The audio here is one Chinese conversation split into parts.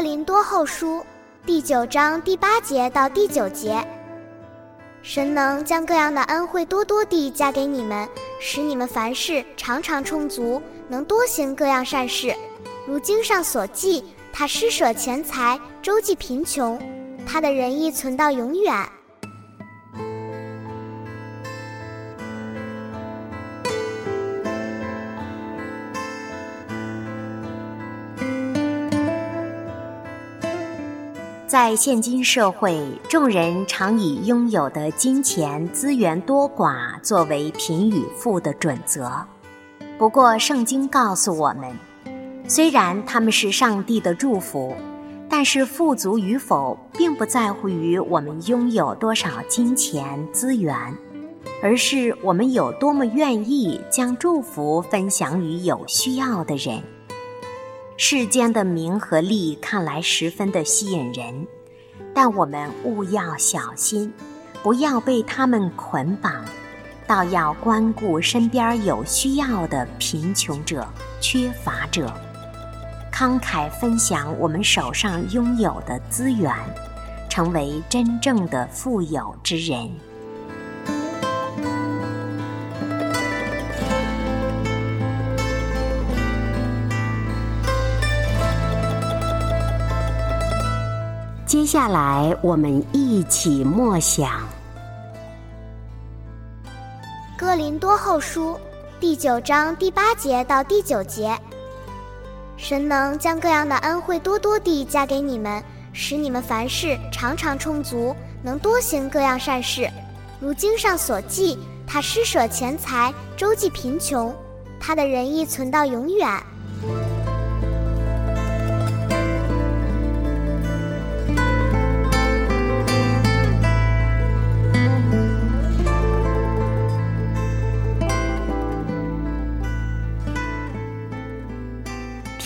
林多后书第九章第八节到第九节，神能将各样的恩惠多多地加给你们，使你们凡事常常充足，能多行各样善事。如经上所记，他施舍钱财，周济贫穷，他的仁义存到永远。在现今社会，众人常以拥有的金钱资源多寡作为贫与富的准则。不过，圣经告诉我们，虽然他们是上帝的祝福，但是富足与否并不在乎于我们拥有多少金钱资源，而是我们有多么愿意将祝福分享于有需要的人。世间的名和利看来十分的吸引人，但我们务要小心，不要被他们捆绑，倒要关顾身边有需要的贫穷者、缺乏者，慷慨分享我们手上拥有的资源，成为真正的富有之人。接下来，我们一起默想《哥林多后书》第九章第八节到第九节。神能将各样的恩惠多多地加给你们，使你们凡事常常充足，能多行各样善事。如经上所记，他施舍钱财，周济贫穷，他的仁义存到永远。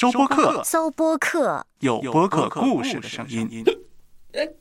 收播客，搜播客，有播客故事的声音。